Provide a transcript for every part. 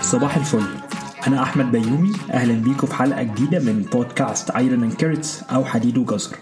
صباح الفل. أنا أحمد بيومي. أهلا بيكم في حلقة جديدة من بودكاست Iron and Carrots أو حديد وجزر.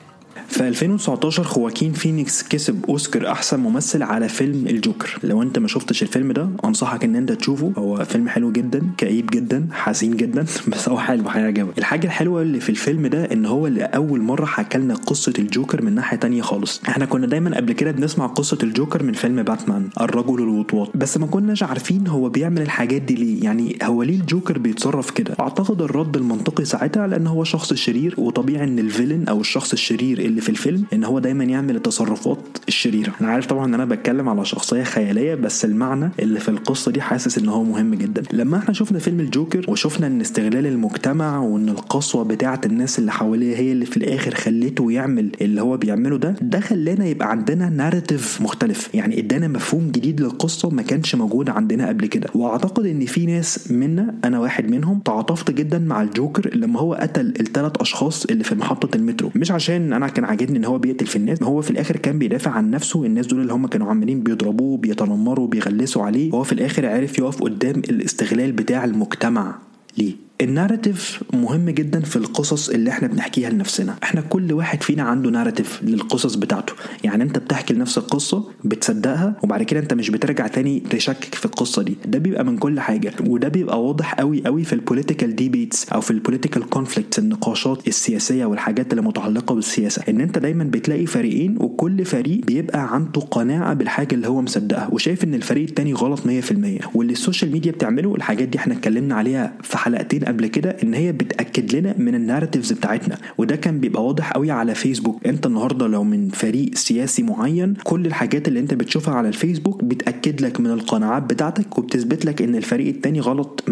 في 2019 خواكين فينيكس كسب أوسكار أحسن ممثل على فيلم الجوكر. لو أنت ما شفتش الفيلم ده أنصحك إن أنت تشوفه. هو فيلم حلو جدا كئيب جدا حزين جدا بس هو حلو هيعجبك. الحاجة الحلوة اللي في الفيلم ده إن هو اللي أول مرة حكى لنا قصة الجوكر من ناحية تانية خالص. إحنا كنا دايما قبل كده بنسمع قصة الجوكر من فيلم باتمان الرجل الوطواط. بس ما كناش عارفين هو بيعمل الحاجات دي ليه. يعني هو ليه الجوكر بيتصرف كده؟ أعتقد الرد المنطقي ساعتها لأن هو شخص شرير وطبيعي إن ال villain أو الشخص الشرير اللي في الفيلم إن هو دايما يعمل التصرفات الشريرة. أنا عارف طبعا إن أنا بتكلم على شخصية خيالية بس المعنى اللي في القصة دي حاسس إن هو مهم جدا. لما إحنا شفنا فيلم الجوكر وشفنا إن استغلال المجتمع وإن القسوة بتاعة الناس اللي حواليه هي اللي في الآخر خلته يعمل اللي هو بيعمله ده ده خلانا يبقى عندنا ناريتيف مختلف. يعني إدانا مفهوم جديد للقصة ما كانش موجود عندنا قبل كده. وأعتقد إن في ناس منا أنا واحد منهم تعاطفت جدا مع الجوكر لما هو قتل الثلاث أشخاص اللي في محطة المترو. مش عشان أنا كان عاجبني إن هو بيقتل في الناس هو في الآخر كان بيدافع عن نفسه الناس دول اللي هم كانوا عمالين بيضربوه بيتنمروا بيغلسوا عليه وهو في الآخر عرف يقف قدام الاستغلال بتاع المجتمع ليه. ال narrative مهم جدا في القصص اللي إحنا بنحكيها لنفسنا. إحنا كل واحد فينا عنده narrative للقصص بتاعته. يعني انت بتحكي لنفسك قصه بتصدقها وبعد كده انت مش بترجع تاني تشكك في القصة دي. ده بيبقى من كل حاجة. وده بيبقى واضح قوي قوي في ال political debates أو في ال political conflicts النقاشات السياسية والحاجات اللي متعلقة بالسياسة. إن انت دايما بتلاقي فريقين وكل فريق بيبقى عنده قناعة بالحاجة اللي هو مصدقها وشايف إن الفريق التاني غلط 100% واللي ال social media بتعمله الحاجات دي إحنا اتكلمنا عليها في حلقتين قبل كده إن هي بتأكد لنا من ال narratives بتاعتنا وده كان بيبقى واضح قوي على فيسبوك أنت النهارده لو من فريق سياسي معين كل الحاجات اللي أنت بتشوفها على الفيسبوك بتأكد لك من القناعات بتاعتك وبتثبت لك إن الفريق التاني غلط 100%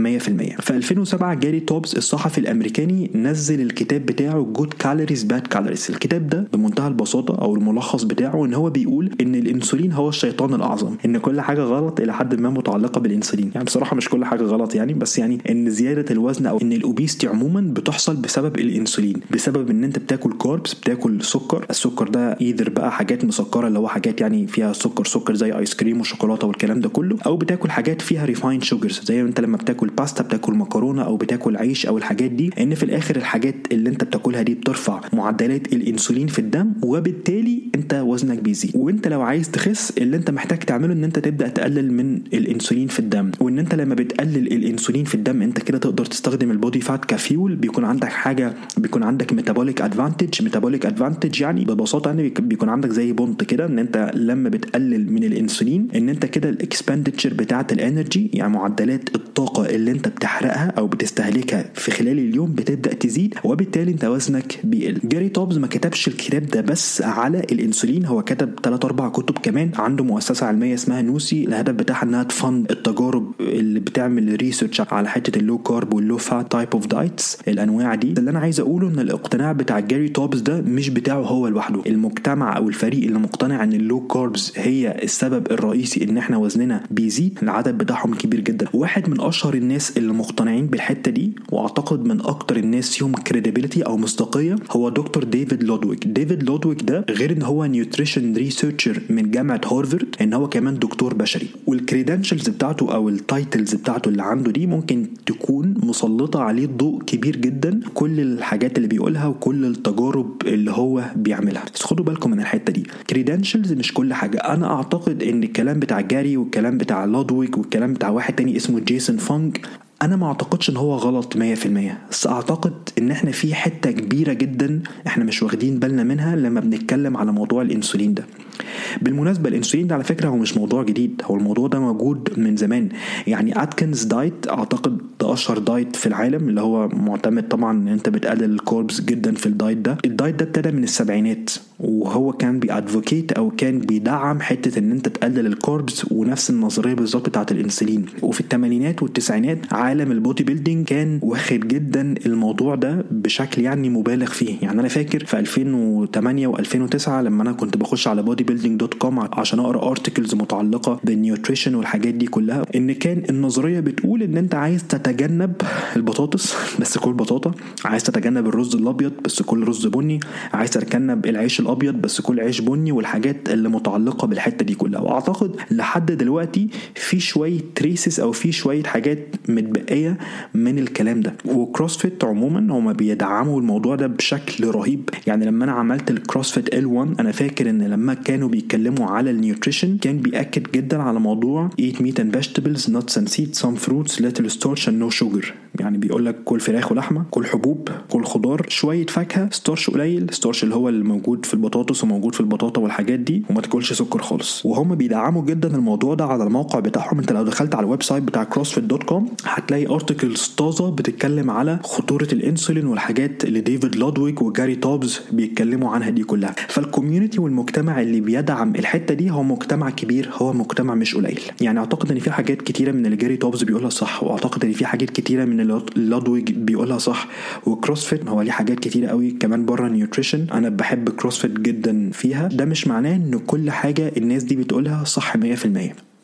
في 2007 جاري توبز الصحفي الأمريكاني نزل الكتاب بتاعه Good Calories Bad Calories الكتاب ده بمنتهى البساطة أو الملخص بتاعه إن هو بيقول إن الإنسولين هو الشيطان الأعظم إن كل حاجة غلط إلى حد ما متعلقة بالإنسولين. يعني بصراحة مش كل حاجة غلط يعني بس يعني إن زيادة الوزن أو إن ال obesity عموما بتحصل بسبب الإنسولين بسبب إن أنت بتاكل carbs بتاكل سكر. السكر ده either بقى حاجات مسكرة اللي هو حاجات يعني فيها سكر سكر زي ice cream وشوكولاتة والكلام ده كله أو بتاكل حاجات فيها refined sugars زي أنت لما بتاكل باستا بتاكل مكرونة أو بتاكل عيش أو الحاجات دي إن في الآخر الحاجات اللي أنت بتاكلها دي بترفع معدلات الإنسولين في الدم وبالتالي أنت وزنك بيزيد. وأنت لو عايز تخس اللي أنت محتاج تعمله إن أنت تبدأ تقلل من الإنسولين في الدم. وإن أنت لما بتقلل الإنسولين في الدم أنت كده تقدر تستخدم ال body fat ك fuel بيكون عندك حاجة بيكون عندك metabolic advantage metabolic advantage يعني ببساطة يعني بيكون عندك زي point كده إن أنت لما بتقلل من الإنسولين إن أنت كده ال expenditure بتاعة ال energy يعني معدلات الطاقة اللي أنت بتحرقها أو بتستهلكها في خلال اليوم بتبدأ تزيد وبالتالي أنت وزنك بيقل. جاري توبز ما كتبش الكتاب ده بس على الإنسولين هو كتب 3 4 كتب كمان عنده مؤسسة علمية اسمها NuSI الهدف بتاعها إنها تفند التجارب اللي بتعمل research على حتة ال low carb وال low fat type of diets الأنواع دي اللي أنا عايز أقوله إن الاقتناع بتاع جاري توبز ده مش بتاعه هو لوحده. المجتمع أو الفريق اللي مقتنع إن ال low carbs هي السبب الرئيسي إن إحنا وزننا بيزيد العدد بتاعهم كبير جدا. واحد من أشهر الناس اللي مقتنعين بالحتة دي وأعتقد من أكتر الناس فيهم credibility أو مصداقية هو دكتور ديفيد لودويك ديفيد لودويك ده غير إن هو nutrition researcher من جامعة هارفارد إن هو كمان دكتور بشري. وال credentials بتاعته أو ال titles بتاعته اللي عنده دي ممكن تكون مسلطة عليه ضوء كبير جدا. كل الحاجات اللي بيقولها وكل التجارب اللي هو بيعملها. بس خدوا بالكم من الحتة دي. credentials مش كل حاجة. أنا أعتقد إن الكلام بتاع جاري والكلام بتاع لودويك والكلام بتاع واحد تاني اسمه جيسون فانج أنا ما أعتقدش إن هو غلط 100% بس أعتقد إن إحنا في حتة كبيرة جدا إحنا مش واخدين بالنا منها لما بنتكلم على موضوع الإنسولين ده. بالمناسبة الإنسولين ده على فكرة هو مش موضوع جديد. هو الموضوع ده موجود من زمان. يعني Atkins diet أعتقد ده أشهر diet في العالم اللي هو معتمد طبعا إن أنت بتقلل ال carbs جدا في ال diet ده. ال diet ده ابتدى من السبعينات وهو كان بي advocate أو كان بيدعم حتة إن أنت تقلل ال carbs ونفس النظرية بالظبط بتاعت الإنسولين. وفي الثمانينات والتسعينات عالم ال bodybuilding كان واخد جدا الموضوع ده بشكل يعني مبالغ فيه. يعني أنا فاكر في 2008 و2009 لما أنا كنت بخش على bodybuilding dot com عشان أقرأ articles متعلقة بال nutrition والحاجات دي كلها إن كان النظرية بتقول إن أنت عايز تتجنب البطاطس بس كل بطاطا عايز تتجنب الرز الأبيض بس كل رز بني عايز تتجنب العيش الأبيض بس كل عيش بني والحاجات اللي متعلقة بالحتة دي كلها. وأعتقد لحد دلوقتي في شوية traces أو في شوية حاجات متبقيه من الكلام ده. و CrossFit عموما هما بيدعموا الموضوع ده بشكل رهيب. يعني لما أنا عملت ال CrossFit Level 1 أنا فاكر إن لما كانوا بيتكلموا على ال nutrition كان بيأكد جدا على موضوع eat meat and vegetables nuts and seeds some fruits little starch and no sugar. يعني بيقول لك كل فراخ ولحمة كل حبوب كل خضار شوية فاكهة starch قليل starch اللي هو الموجود في البطاطس وموجود في البطاطا والحاجات دي وما تاكلش سكر خالص. وهم بيدعموا جدا الموضوع ده على الموقع بتاعهم. انت لو دخلت على ال website بتاع CrossFit dot com هتلاقي articles طازه بتتكلم على خطورة الإنسولين والحاجات اللي ديفيد لودويك وجاري توبز بيتكلموا عنها دي كلها. فال community والمجتمع اللي بيدعم الحتة دي هو مجتمع كبير هو مجتمع مش قليل. يعني أعتقد إن في حاجات كتيرة من اللي جاري توبز بيقولها صح وأعتقد إن في حاجات كتيرة من اللي لودويك بيقولها صح و CrossFit هو ليه حاجات كتيرة قوي كمان بره nutrition أنا بحب CrossFit جدا فيها. ده مش معناه إن كل حاجة الناس دي بتقولها صح 100%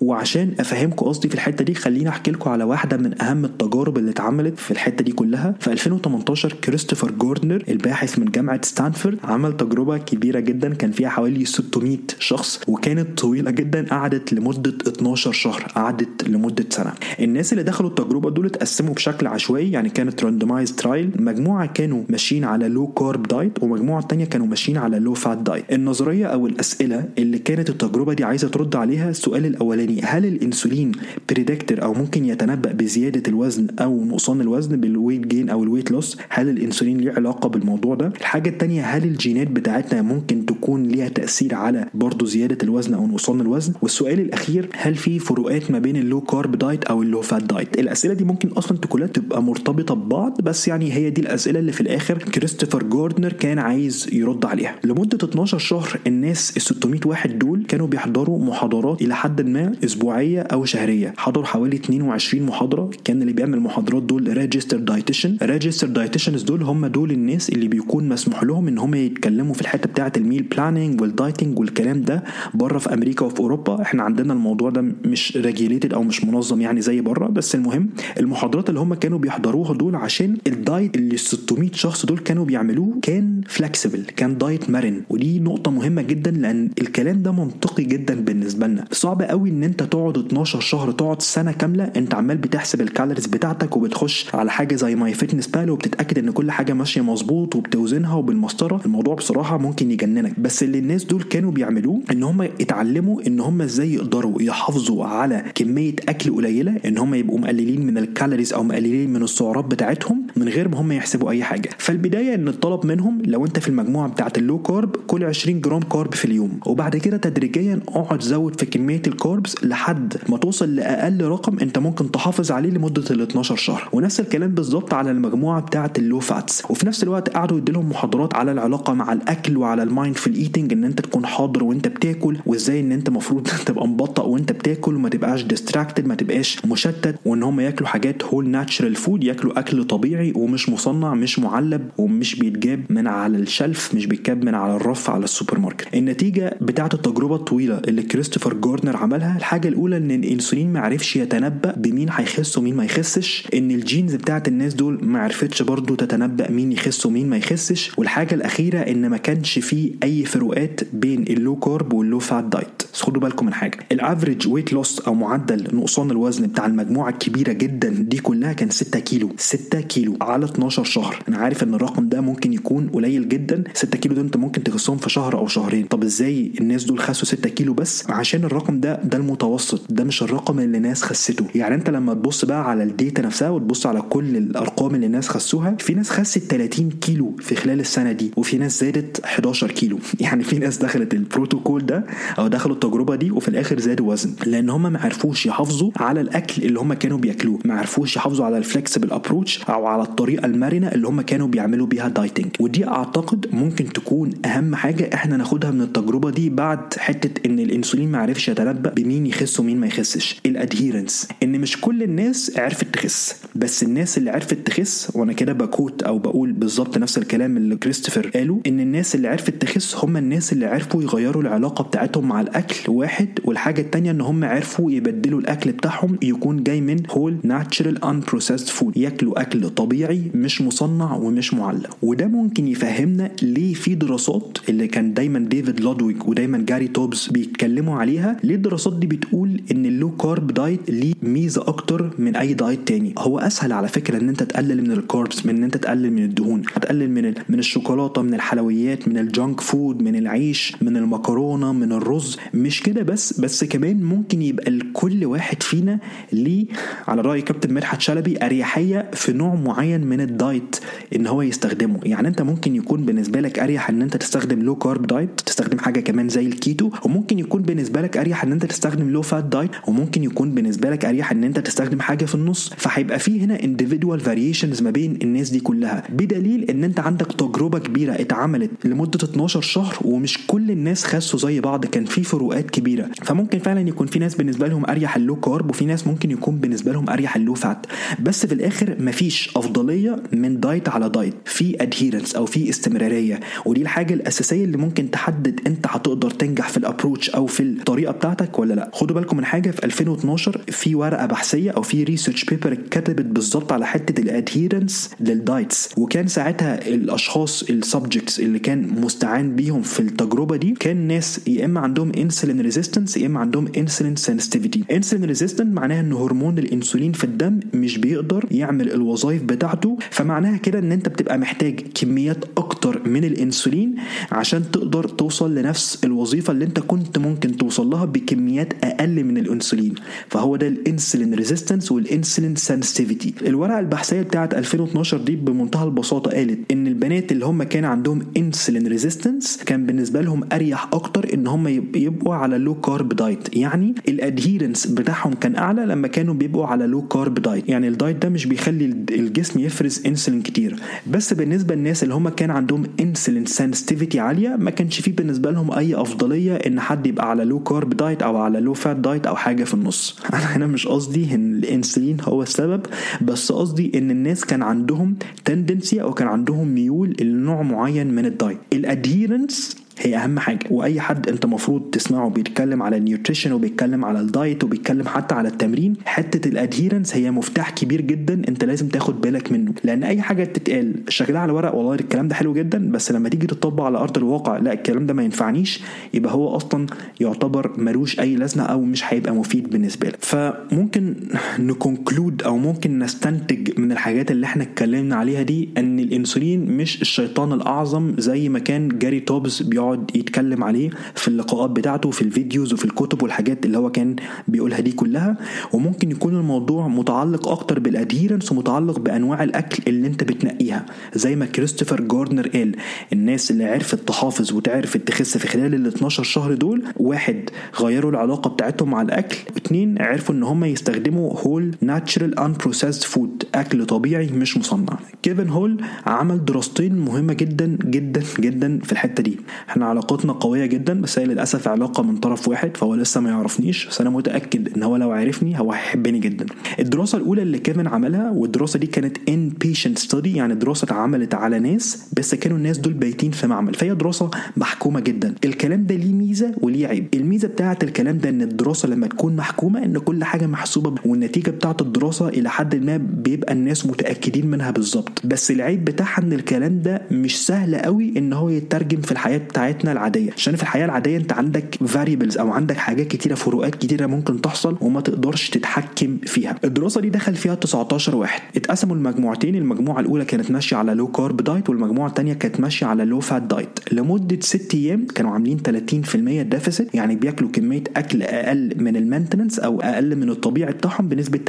وعشان أفهمكم قصدي في الحتة دي خليني أحكي لكم على واحدة من أهم التجارب اللي اتعملت في الحتة دي كلها. في 2018 كريستوفر جاردنر الباحث من جامعة ستانفورد عمل تجربة كبيرة جدا. كان فيها حوالي 600 شخص وكانت طويلة جدا قعدت لمدة 12 شهر قعدت لمدة سنة. الناس اللي دخلوا التجربة دول اتقسموا بشكل عشوائي يعني كانت randomized trial مجموعة كانوا ماشيين على low carb diet ومجموعة تانية كانوا ماشيين على low fat diet النظرية أو الأسئلة اللي كانت التجربة دي عايزة ترد عليها السؤال الأولاني هل الإنسولين predictor أو ممكن يتنبأ بزيادة الوزن أو نقصان الوزن بال weight gain أو ال weight loss هل الإنسولين ليه علاقة بالموضوع ده؟ الحاجة الثانية هل الجينات بتاعتنا ممكن تكون ليها تأثير على برضه زيادة الوزن أو نقصان الوزن؟ والسؤال الأخير هل في فروقات ما بين ال low carb diet أو ال low fat diet الأسئلة دي ممكن أصلا تكونها تبقى مرتبطة ببعض بس يعني هي دي الأسئلة اللي في الآخر كريستوفر جاردنر كان عايز يرد عليها. لمدة 12 شهر الناس ال 600 واحد دول كانوا بيحضروا محاضرات إلى حد ما أسبوعية أو شهرية. حضروا حوالي 22 محاضرة. كان اللي بيعمل المحاضرات دول registered dietitian registered dietitians دول هم دول الناس اللي بيكون مسموح لهم إن هم يتكلموا في الحتة بتاعة ال meal planning وال dieting والكلام ده بره في أمريكا وفي أوروبا. إحنا عندنا الموضوع ده مش regulated أو مش منظم يعني زي بره. بس المهم المحاضرات اللي هم كانوا بيحضروها دول عشان ال diet اللي ال 600 شخص دول كانوا بيعملوه كان flexible كان diet مرن. ودي نقطة مهمة جدا لأن الكلام ده منطقي. جدا بالنسبة لنا. صعب قوي إن أنت تقعد 12 شهر تقعد سنة كاملة أنت عمال بتحسب ال calories بتاعتك وبتخش على حاجة زي MyFitnessPal وبتتأكد إن كل حاجة ماشية مظبوط وبتوزنها وبالمسطرة الموضوع بصراحة ممكن يجننك. بس اللي الناس دول كانوا بيعملوه إن هم اتعلموا إن هم إزاي يقدروا يحافظوا على كمية أكل قليلة إن هم يبقوا مقللين من ال calories أو مقللين من السعرات بتاعتهم من غير ما هم يحسبوا أي حاجة. فالبداية إن اتطلب منهم لو أنت في المجموعة بتاعة ال low carb كل 20 جرام carb في اليوم وبعد كده تدريجيا أقعد زود في كمية ال carbs لحد ما توصل لأقل رقم أنت ممكن تحافظ عليه لمدة ال 12 شهر. ونفس الكلام بالظبط على المجموعة بتاعة ال low fats. وفي نفس الوقت قعدوا يديلهم محاضرات على العلاقة مع الأكل وعلى ال mindful eating إن أنت تكون حاضر وأنت بتاكل وإزاي إن أنت المفروض تبقى مبطأ وأنت بتاكل وما تبقاش distracted ما تبقاش مشتت وإن هم ياكلوا حاجات whole natural food ياكلوا أكل طبيعي ومش مصنع مش معلب ومش بيتجاب من على ال shelf مش بيتجاب من على الرف على السوبر ماركت. النتيجة بتاعة التجربة الطويلة اللي كريستوفر جاردنر عملها. الحاجة الأولى إن الإنسولين ما عرفش يتنبأ بمين هيخس ومين ما يخسش إن ال genes بتاعة الناس دول ما عرفتش برضو تتنبأ مين يخس ومين ما يخسش والحاجة الأخيرة إن ما كانش فيه أي فروقات بين ال low carb وال low fat diet. خدوا بالكم من حاجة ال average weight loss أو معدل نقصان الوزن بتاع المجموعة الكبيرة جدا دي كلها كان 6 كيلو. 6 كيلو على 12 شهر. أنا عارف إن الرقم ده ممكن يكون قليل جدا. 6 كيلو دول أنت ممكن تخسهم في شهر أو شهرين. طب إزاي الناس دول خسوا 6 كيلو بس عشان الرقم ده ده المتوسط ده مش الرقم اللي الناس خسته يعني انت لما تبص بقى على ال data نفسها وتبص على كل الأرقام اللي الناس خسوها في ناس خست 30 كيلو في خلال السنة دي وفي ناس زادت 11 كيلو. يعني في ناس دخلت البروتوكول ده أو دخلوا التجربة دي وفي الآخر زادوا وزن. لأن هم ما عرفوش يحافظوا على الأكل اللي هم كانوا بياكلوه ما عرفوش يحافظوا على ال flexible approach أو على الطريقة المرنة اللي هم كانوا بيعملوا بيها dieting ودي أعتقد ممكن تكون أهم حاجة إحنا ناخدها من التجربة دي بعد حتة إن الإنسولين ما عرفش يتنبأ بمين يخس ومين ما يخسش. ال adherence. إن مش كل الناس عرفت تخس. بس الناس اللي عرفت تخس وأنا كده ب quote أو بقول بالظبط نفس الكلام اللي كريستوفر قاله إن الناس اللي عرفت تخس هم الناس اللي عرفوا يغيروا العلاقة بتاعتهم مع الأكل واحد والحاجة التانية إن هم عرفوا يبدلوا الأكل بتاعهم يكون جاي من whole natural unprocessed food ياكلوا أكل طبيعي مش مصنع ومش معلب. وده ممكن يفهمنا ليه في دراسات اللي كان دايما ديفيد لودويج ودايما جاري توبز بيتكلموا عليها ليه الدراسات دي بتقول إن ال low carb diet ليه ميزة أكتر من أي diet تاني؟ هو أسهل على فكرة إن أنت تقلل من ال carbs من إن أنت تقلل من الدهون تقلل من من الشوكولاتة من الحلويات من ال junk food من العيش من المكرونة من الرز. مش كده بس بس كمان ممكن يبقى لكل واحد فينا ليه على رأي كابتن مدحت شلبي أريحية في نوع معين من ال diet. إن هو يستخدمه. يعني أنت ممكن يكون بالنسبة لك أريح إن أنت تستخدم low carb diet تستخدم حاجة كمان زي الكيتو وممكن يكون بالنسبة لك أريح إن أنت تستخدم low fat diet وممكن يكون بالنسبة لك أريح إن أنت تستخدم حاجة في النص. فهيبقى في هنا individual variations ما بين الناس دي كلها. بدليل إن أنت عندك تجربة كبيرة اتعملت لمدة 12 شهر ومش كل الناس خسوا زي بعض كان في فروقات كبيرة. فممكن فعلا يكون في ناس بالنسبة لهم أريح ال low carb وفي ناس ممكن يكون بالنسبة لهم أريح ال low fat بس في الآخر مفيش أفضلية من diet على diet في adherence أو في استمرارية. ودي الحاجة الأساسية اللي ممكن تحدد أنت هتقدر تنجح في ال approach أو في الطريقة بتاعتك ولا لأ. خدوا بالكم من حاجة في 2012 في ورقة بحثية أو في research paper اتكتبت بالظبط على حتة ال adherence لل diets وكان ساعتها الأشخاص ال subjects اللي كان مستعان بيهم في التجربة دي كان ناس يا إما عندهم insulin resistance يا إما عندهم insulin sensitivity insulin resistant معناها إن هرمون الإنسولين في الدم مش بيقدر يعمل الوظائف بتاعته فمعناها كده إن أنت بتبقى محتاج كميات أكتر من الإنسولين عشان تقدر توصل لنفس الوظيفة اللي أنت كنت ممكن توصل لها بكميات أقل من الإنسولين فهو ده ال insulin resistance وال insulin sensitivity الورقة البحثية بتاعت 2012 دي بمنتهى البساطة قالت إن البنات اللي هم كان عندهم insulin resistance كان بالنسبة لهم أريح أكتر إن هم يب- يبقوا على low carb diet يعني ال adherence بتاعهم كان أعلى لما كانوا بيبقوا على low carb diet يعني ال diet ده مش بيخلي الجسم يفرز انسولين كتير. بس بالنسبة للناس اللي هم كان عندهم insulin sensitivity عالية ما كانش فيه بالنسبة لهم أي أفضلية إن حد يبقى على low carb diet أو على low fat diet أو حاجة في النص. أنا هنا مش قصدي إن الإنسولين هو السبب بس قصدي إن الناس كان عندهم tendency أو كان عندهم ميول لنوع معين من ال diet ال adherence هي أهم حاجة. وأي حد أنت المفروض تسمعه بيتكلم على ال nutrition وبيتكلم على ال diet وبيتكلم حتى على التمرين حتة ال adherence هي مفتاح كبير جدا أنت لازم تاخد بالك منه. لأن أي حاجة تتقال شكلها على ورق والله الكلام ده حلو جدا بس لما تيجي تطبق على أرض الواقع لا الكلام ده ما ينفعنيش يبقى هو أصلا يعتبر ملوش أي لازمة أو مش هيبقى مفيد بالنسبة لك. فممكن ن conclude أو ممكن نستنتج من الحاجات اللي إحنا اتكلمنا عليها دي إن الإنسولين مش الشيطان الأعظم زي ما كان جاري توبز بيقعد يتكلم عليه في اللقاءات بتاعته في الفيديوز وفي الكتب والحاجات اللي هو كان بيقولها دي كلها. وممكن يكون الموضوع متعلق أكتر بال adherence ومتعلق بأنواع الأكل اللي أنت بتنقيها. زي ما كريستوفر جاردنر قال الناس اللي عرفت تحافظ وتعرف تخس في خلال ال 12 شهر دول واحد غيروا العلاقة بتاعتهم مع الأكل اتنين عرفوا إن هم يستخدموا whole natural unprocessed food أكل طبيعي مش مصنع. كيفن هول عمل دراستين مهمة جدا جدا جدا في الحتة دي. إحنا علاقتنا قوية جدا بس هي للأسف علاقة من طرف واحد فهو لسه ما يعرفنيش بس أنا متأكد إن هو لو عرفني هو هيحبني جدا. الدراسة الأولى اللي كيفن عملها والدراسة دي كانت inpatient study يعني دراسة اتعملت على ناس بس كانوا الناس دول بايتين في معمل. فهي دراسة محكومة جدا. الكلام ده ليه ميزة وليه عيب. الميزة بتاعة الكلام ده إن الدراسة لما تكون محكومة إن كل حاجة محسوبة والنتيجة بتاعة الدراسة إلى حد ما بيبقى الناس متأكدين منها بالظبط. بس العيب بتاعها إن الكلام ده مش سهل قوي إن هو يترجم في الحياة بتاعتنا العادية. عشان في الحياة العادية انت عندك variables أو عندك حاجات كتيرة فروقات كتيرة ممكن تحصل وما تقدرش تتحكم فيها. الدراسة دي دخل فيها 19 واحد. اتقسموا المجموعتين المجموعة الأولى كانت ماشية على low carb diet والمجموعة الثانية كانت ماشية على low fat diet لمدة 6 أيام كانوا عاملين 30% deficit يعني بياكلوا كمية أكل أقل من ال maintenance أو أقل من الطبيعي بتاعهم بنسبة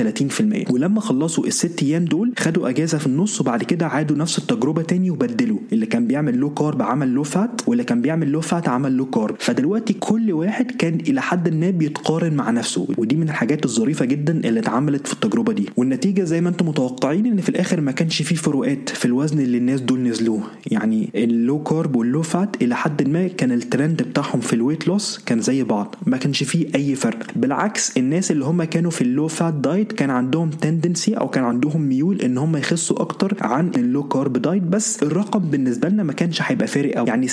30% ولما خلصوا الست أيام دول خدوا أجازة في النص وبعد كده عادوا نفس التجربة تاني وبدلوا. اللي كان بيعمل low carb عمل low fat واللي كان بيعمل low fat عمل low carb فدلوقتي كل واحد كان إلى حد ما بيتقارن مع نفسه. ودي من الحاجات الظريفة جدا اللي اتعملت في التجربة دي. والنتيجة زي ما أنتم متوقعين إن في الآخر ما كانش فيه فروقات في الوزن اللي الناس دول نزلوه. يعني ال low carb وال low fat إلى حد ما كان الترند بتاعهم في ال weight loss كان زي بعض. ما كانش فيه أي فرق. بالعكس الناس اللي هم كانوا في ال low fat diet كان عندهم tendency أو كان عندهم ميول إن هم يخسوا أكتر عن ال low carb diet بس الرقم بالنسبة لنا ما كانش هيبقى فارق قوي يعني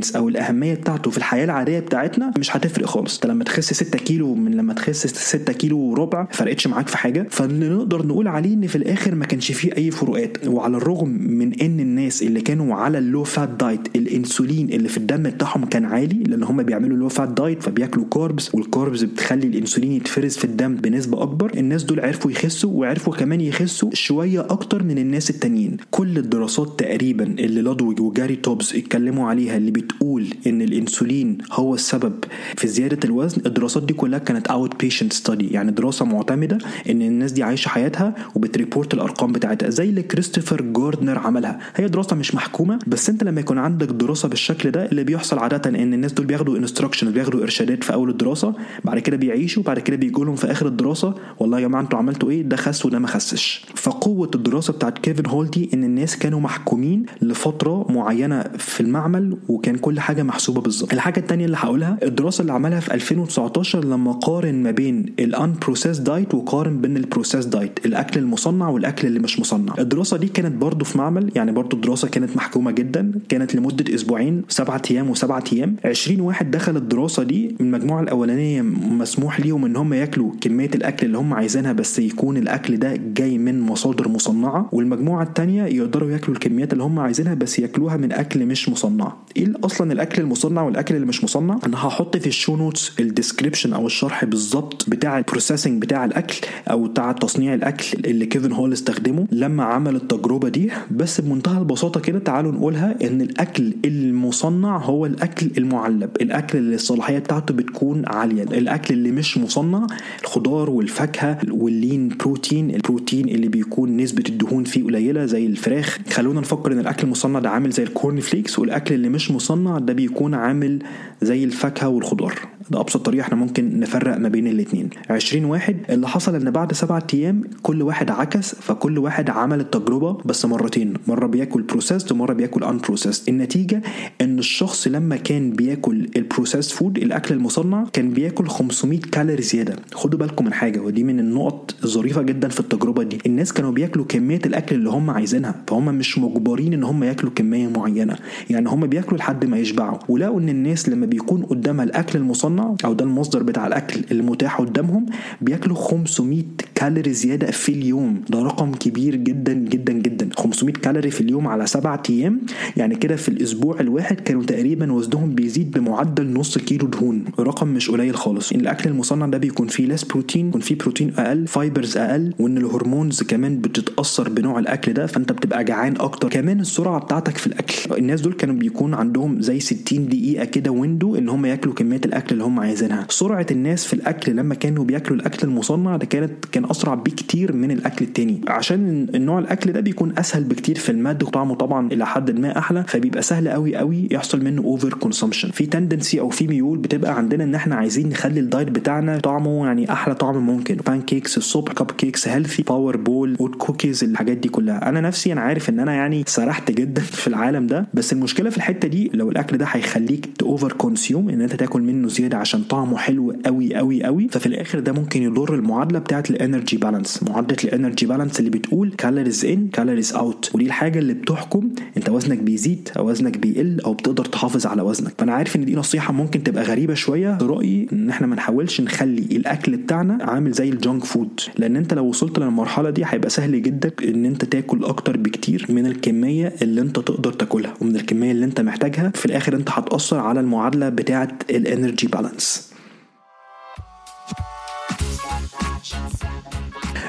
ال significance أو الأهمية بتاعته في الحياة العادية بتاعتنا مش هتفرق خالص. أنت لما تخس 6 كيلو من لما تخس 6 كيلو وربع فرقتش معاك في حاجة. فاللي نقدر نقول عليه إن في الآخر ما كانش فيه أي فروقات. وعلى الرغم من إن الناس اللي كانوا على ال low fat diet الإنسولين اللي في الدم بتاعهم كان عالي لأن هم بيعملوا low fat diet فبياكلوا carbs وال carbs بتخلي الإنسولين يتفرز في الدم بنسبة أكبر. الناس دول عرفوا يخسوا وعرفوا كمان يخسوا شوية أكتر من الناس التانيين. كل الدراسات تقريبا اللي لودويج وجاري توبز اتكلموا عليها اللي بتقول إن الإنسولين هو السبب في زيادة الوزن الدراسات دي كلها كانت outpatient study يعني دراسة معتمدة إن الناس دي عايشة حياتها وبت report الأرقام بتاعتها زي اللي كريستوفر جاردنر عملها. هي دراسة مش محكومة بس أنت لما يكون عندك دراسة بالشكل ده اللي بيحصل عادة إن الناس دول بياخدوا instruction بياخدوا إرشادات في أول الدراسة بعد كده بيعيشوا بعد كده بيجوا لهم في آخر الدراسة والله يا جماعة أنتوا عملتوا إيه؟ ده خس وده ما خسش. فقوة الدراسة بتاعت كيفن هول دي إن الناس كانوا محكومين لفترة معينة في المعمل وكان كل حاجة محسوبة بالظبط. الحاجة الثانية اللي هقولها الدراسة اللي عملها في 2019 لما قارن ما بين ال unprocessed diet وقارن بين ال processed diet الأكل المصنع والأكل اللي مش مصنع. الدراسة دي كانت برضو في معمل يعني برضو الدراسة كانت محكومة جدا كانت لمدة أسبوعين سبعة أيام وسبعة أيام. 20 واحد دخل الدراسة دي من المجموعة الأولانية مسموح ليهم إن هم ياكلوا كمية الأكل اللي هم عايزينها بس يكون الأكل ده جاي من مصادر مصنعة. والمجموعة الثانية يقدروا ياكلوا الكميات اللي هم عايزينها بس ياكلوها من أكل مش مصنع. إيه أصلا الأكل المصنع والأكل اللي مش مصنع. أنا هحط في ال show notes ال description أو الشرح بالظبط بتاع ال processing بتاع الأكل أو بتاع تصنيع الأكل اللي كيفن هول استخدمه لما عمل التجربة دي. بس بمنتهى البساطة كده تعالوا نقولها إن الأكل المصنع هو الأكل المعلب. الأكل اللي الصلاحية بتاعته بتكون عالية. الأكل اللي مش مصنع الخضار والفاكهة وال lean protein. البروتين اللي بيكون نسبة الدهون فيه قليلة زي الفراخ. خلونا نفكر إن الأكل المصنع ده عامل زي ال corn flakes والأكل اللي مش مصنع ده بيكون عامل زي الفاكهة والخضار. ده أبسط طريقة إحنا ممكن نفرق ما بين الاثنين 20 واحد اللي حصل إن بعد سبعة أيام كل واحد عكس فكل واحد عمل التجربة بس مرتين. مرة بياكل processed ومرة بياكل unprocessed النتيجة إن الشخص لما كان بياكل ال processed food الأكل المصنع كان بياكل 500 كالوري زيادة. خدوا بالكم من حاجة ودي من النقط الظريفه جدا في التجربة دي. الناس كانوا بياكلوا كمية الأكل اللي هم عايزينها فهم مش مجبرين إن هم ياكلوا كمية معينة. يعني هم بياكلوا لحد ما يشبعوا. ولقوا إن الناس لما بيكون قدامها الأكل المصنع أو ده المصدر بتاع الأكل المتاح قدامهم. بياكلوا 500 كالوري زيادة في اليوم. ده رقم كبير جدا جدا جدا. 500 كالوري في اليوم على سبعة أيام. يعني كده في الأسبوع الواحد كانوا تقريبا وزنهم بيزيد بمعدل نص كيلو دهون. رقم مش قليل خالص. الأكل المصنع ده بيكون فيه less protein بيكون فيه بروتين أقل fibers أقل وإن ال hormones كمان بتتأثر بنوع الأكل ده فأنت بتبقى جعان أكتر. كمان السرعة بتاعتك في الأكل. الناس دول كانوا بيكون عندهم زي 60 دقيقة كده window إن هم ياكلوا كمية الأكل اللي هم عايزينها. سرعة الناس في الأكل لما كانوا بياكلوا الأكل المصنع ده كانت كان أسرع بكتير من الأكل التاني. عشان النوع الأكل ده بيكون أسهل بكتير في المضغ وطعمه طبعا إلى حد ما أحلى فبيبقى سهل قوي قوي يحصل منه over consumption في tendency أو في ميول بتبقى عندنا إن إحنا عايزين نخلي ال diet بتاعنا طعمه يعني أحلى طعم ممكن. pancakes الصبح cupcakes healthy power ball oat cookies الحاجات دي كلها. أنا نفسي أنا عارف إن أنا يعني سرحت جدا في العالم ده بس المشكلة في الحتة دي لو الأكل ده هيخليك over consume إن أنت تاكل منه زيادة عشان طعمه حلو قوي قوي قوي. ففي الآخر ده ممكن يضر المعادلة بتاعت ال energy balance معادلة ال energy balance اللي بتقول calories in calories out ودي الحاجة اللي بتحكم انت وزنك بيزيد أو وزنك بيقل أو بتقدر تحافظ على وزنك. فأنا عارف إن دي نصيحة ممكن تبقى غريبة شوية. رأيي إن إحنا ما نحاولش نخلي الأكل بتاعنا عامل زي ال junk food لأن أنت لو وصلت للمرحلة دي هيبقى سهل جدا إن أنت تاكل أكتر بكتير من الكمية اللي أنت تقدر تاكلها ومن الكمية اللي أنت محتاجها. في الآخر أنت هتأثر على المعادلة بتاعه الانرجي بالانس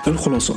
الخلاصه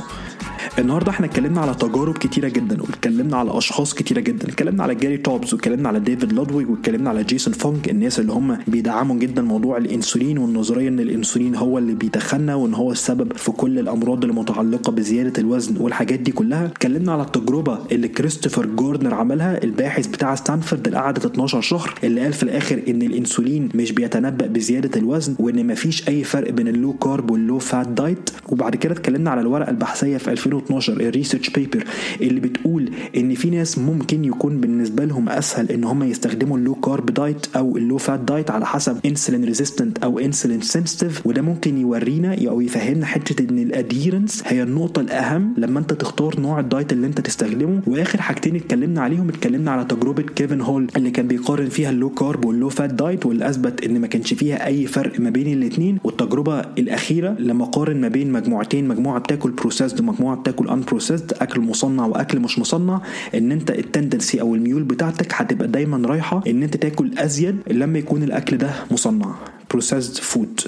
النهارده إحنا اتكلمنا على تجارب كتيرة جدا واتكلمنا على أشخاص كتيرة جدا اتكلمنا على جاري توبز واتكلمنا على ديفيد لودويج واتكلمنا على جيسون فانج الناس اللي هم بيدعموا جدا موضوع الإنسولين والنظرية إن الإنسولين هو اللي بيتخنا وإن هو السبب في كل الأمراض المتعلقة بزيادة الوزن والحاجات دي كلها. اتكلمنا على التجربة اللي كريستوفر جوردنر عملها الباحث بتاع ستانفورد اللي قعدت 12 شهر اللي قال في الآخر إن الإنسولين مش بيتنبأ بزيادة الوزن وإن مفيش أي فرق بين ال low carb وال low fat diet. وبعد كده اتكلمنا على الورقة البحثية في 2012 ال research paper اللي بتقول إن في ناس ممكن يكون بالنسبة لهم أسهل إن هم يستخدموا ال low carb diet أو ال low fat diet على حسب insulin resistant أو insulin sensitive وده ممكن يورينا أو يفهمنا حتة إن ال adherence هي النقطة الأهم لما أنت تختار نوع ال diet اللي أنت تستخدمه. وآخر حاجتين اتكلمنا عليهم اتكلمنا على تجربة كيفن هول اللي كان بيقارن فيها ال low carb وال low fat diet واللي اثبت إن ما كانش فيها أي فرق ما بين الاثنين والتجربة الأخيرة لما قارن ما بين مجموعتين مجموعة بتاكل processed ومجموعة بتاكل unprocessed أكل مصنع وأكل مش مصنع إن أنت ال tendency أو الميول بتاعتك هتبقى دايما رايحة إن أنت تاكل أزيد لما يكون الأكل ده مصنع. processed food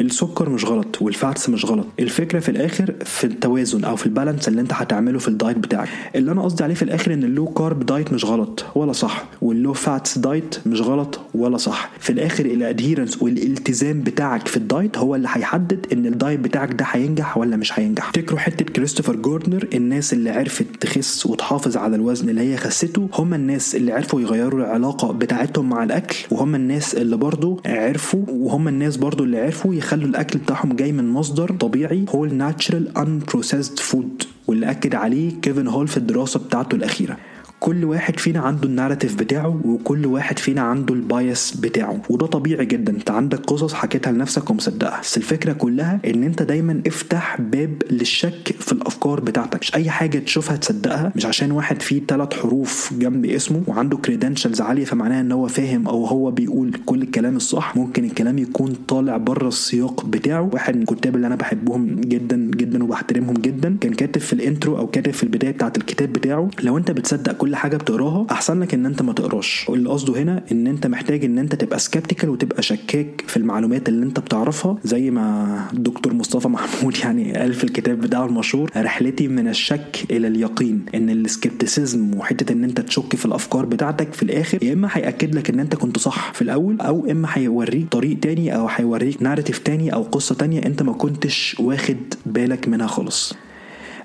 السكر مش غلط وال fats مش غلط. الفكرة في الآخر في التوازن أو في ال balance اللي أنت هتعمله في ال diet بتاعك. اللي أنا قصدي عليه في الآخر إن ال low carb diet مش غلط ولا صح وال low fats diet مش غلط ولا صح. في الآخر ال adherence والالتزام بتاعك في ال diet هو اللي هيحدد إن ال diet بتاعك ده هينجح ولا مش هينجح. تفتكروا حتة كريستوفر جوردنر الناس اللي عرفت تخس وتحافظ على الوزن اللي هي خسته هم الناس اللي عرفوا يغيروا العلاقة بتاعتهم مع الأكل وهم الناس اللي برضو عرفوا وهم الناس برضو اللي عرفوا يخلوا الأكل بتاعهم جاي من مصدر طبيعي هو ال natural unprocessed food واللي أكد عليه كيفن هول في الدراسة بتاعته الأخيرة. كل واحد فينا عنده ال narrative بتاعه وكل واحد فينا عنده ال bias بتاعه وده طبيعي جدا انت عندك قصص حكيتها لنفسك ومصدقها. بس الفكرة كلها إن أنت دايما افتح باب للشك في الأفكار بتاعتك. مش أي حاجة تشوفها تصدقها مش عشان واحد فيه ثلاث حروف جنب اسمه وعنده credentials عالية فمعناها إن هو فاهم أو هو بيقول كل الكلام الصح. ممكن الكلام يكون طالع بره السياق بتاعه. واحد من الكتاب اللي أنا بحبهم جدا جدا وبحترمهم جدا كان كاتب في ال intro أو كاتب في البداية بتاعت الكتاب بتاعه. لو أنت بتصدق كل حاجة بتقراها أحسن لك إن أنت ما تقراش. اللي قصده هنا إن أنت محتاج إن أنت تبقى skeptical وتبقى شكاك في المعلومات اللي أنت بتعرفها. زي ما الدكتور مصطفى محمود يعني قال في الكتاب بتاعه المشهور رحلتي من الشك إلى اليقين. إن ال skepticism وحتة إن أنت تشك في الأفكار بتاعتك في الآخر يا إما هيأكد لك إن أنت كنت صح في الأول أو إما هيوريك طريق تاني أو هيوريك narrative تاني أو قصة تانية أنت ما كنتش واخد بالك منها خالص.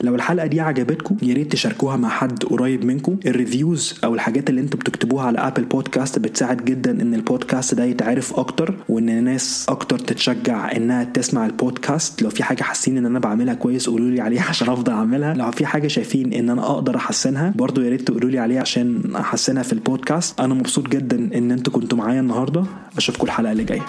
لو الحلقة دي عجبتكم يا ريت تشاركوها مع حد قريب منكم. ال reviews أو الحاجات اللي أنتوا بتكتبوها على Apple Podcasts بتساعد جدا إن البودكاست ده يتعرف أكتر وإن الناس أكتر تتشجع إنها تسمع البودكاست لو في حاجة حاسين إن أنا بعملها كويس قولوا لي عليها عشان أفضل أعملها. لو في حاجة شايفين إن أنا أقدر أحسنها برضو يا ريت تقولوا لي عليها عشان أحسنها في البودكاست أنا مبسوط جدا إن أنتوا كنتوا معايا النهارده. أشوفكم الحلقة اللي جاية.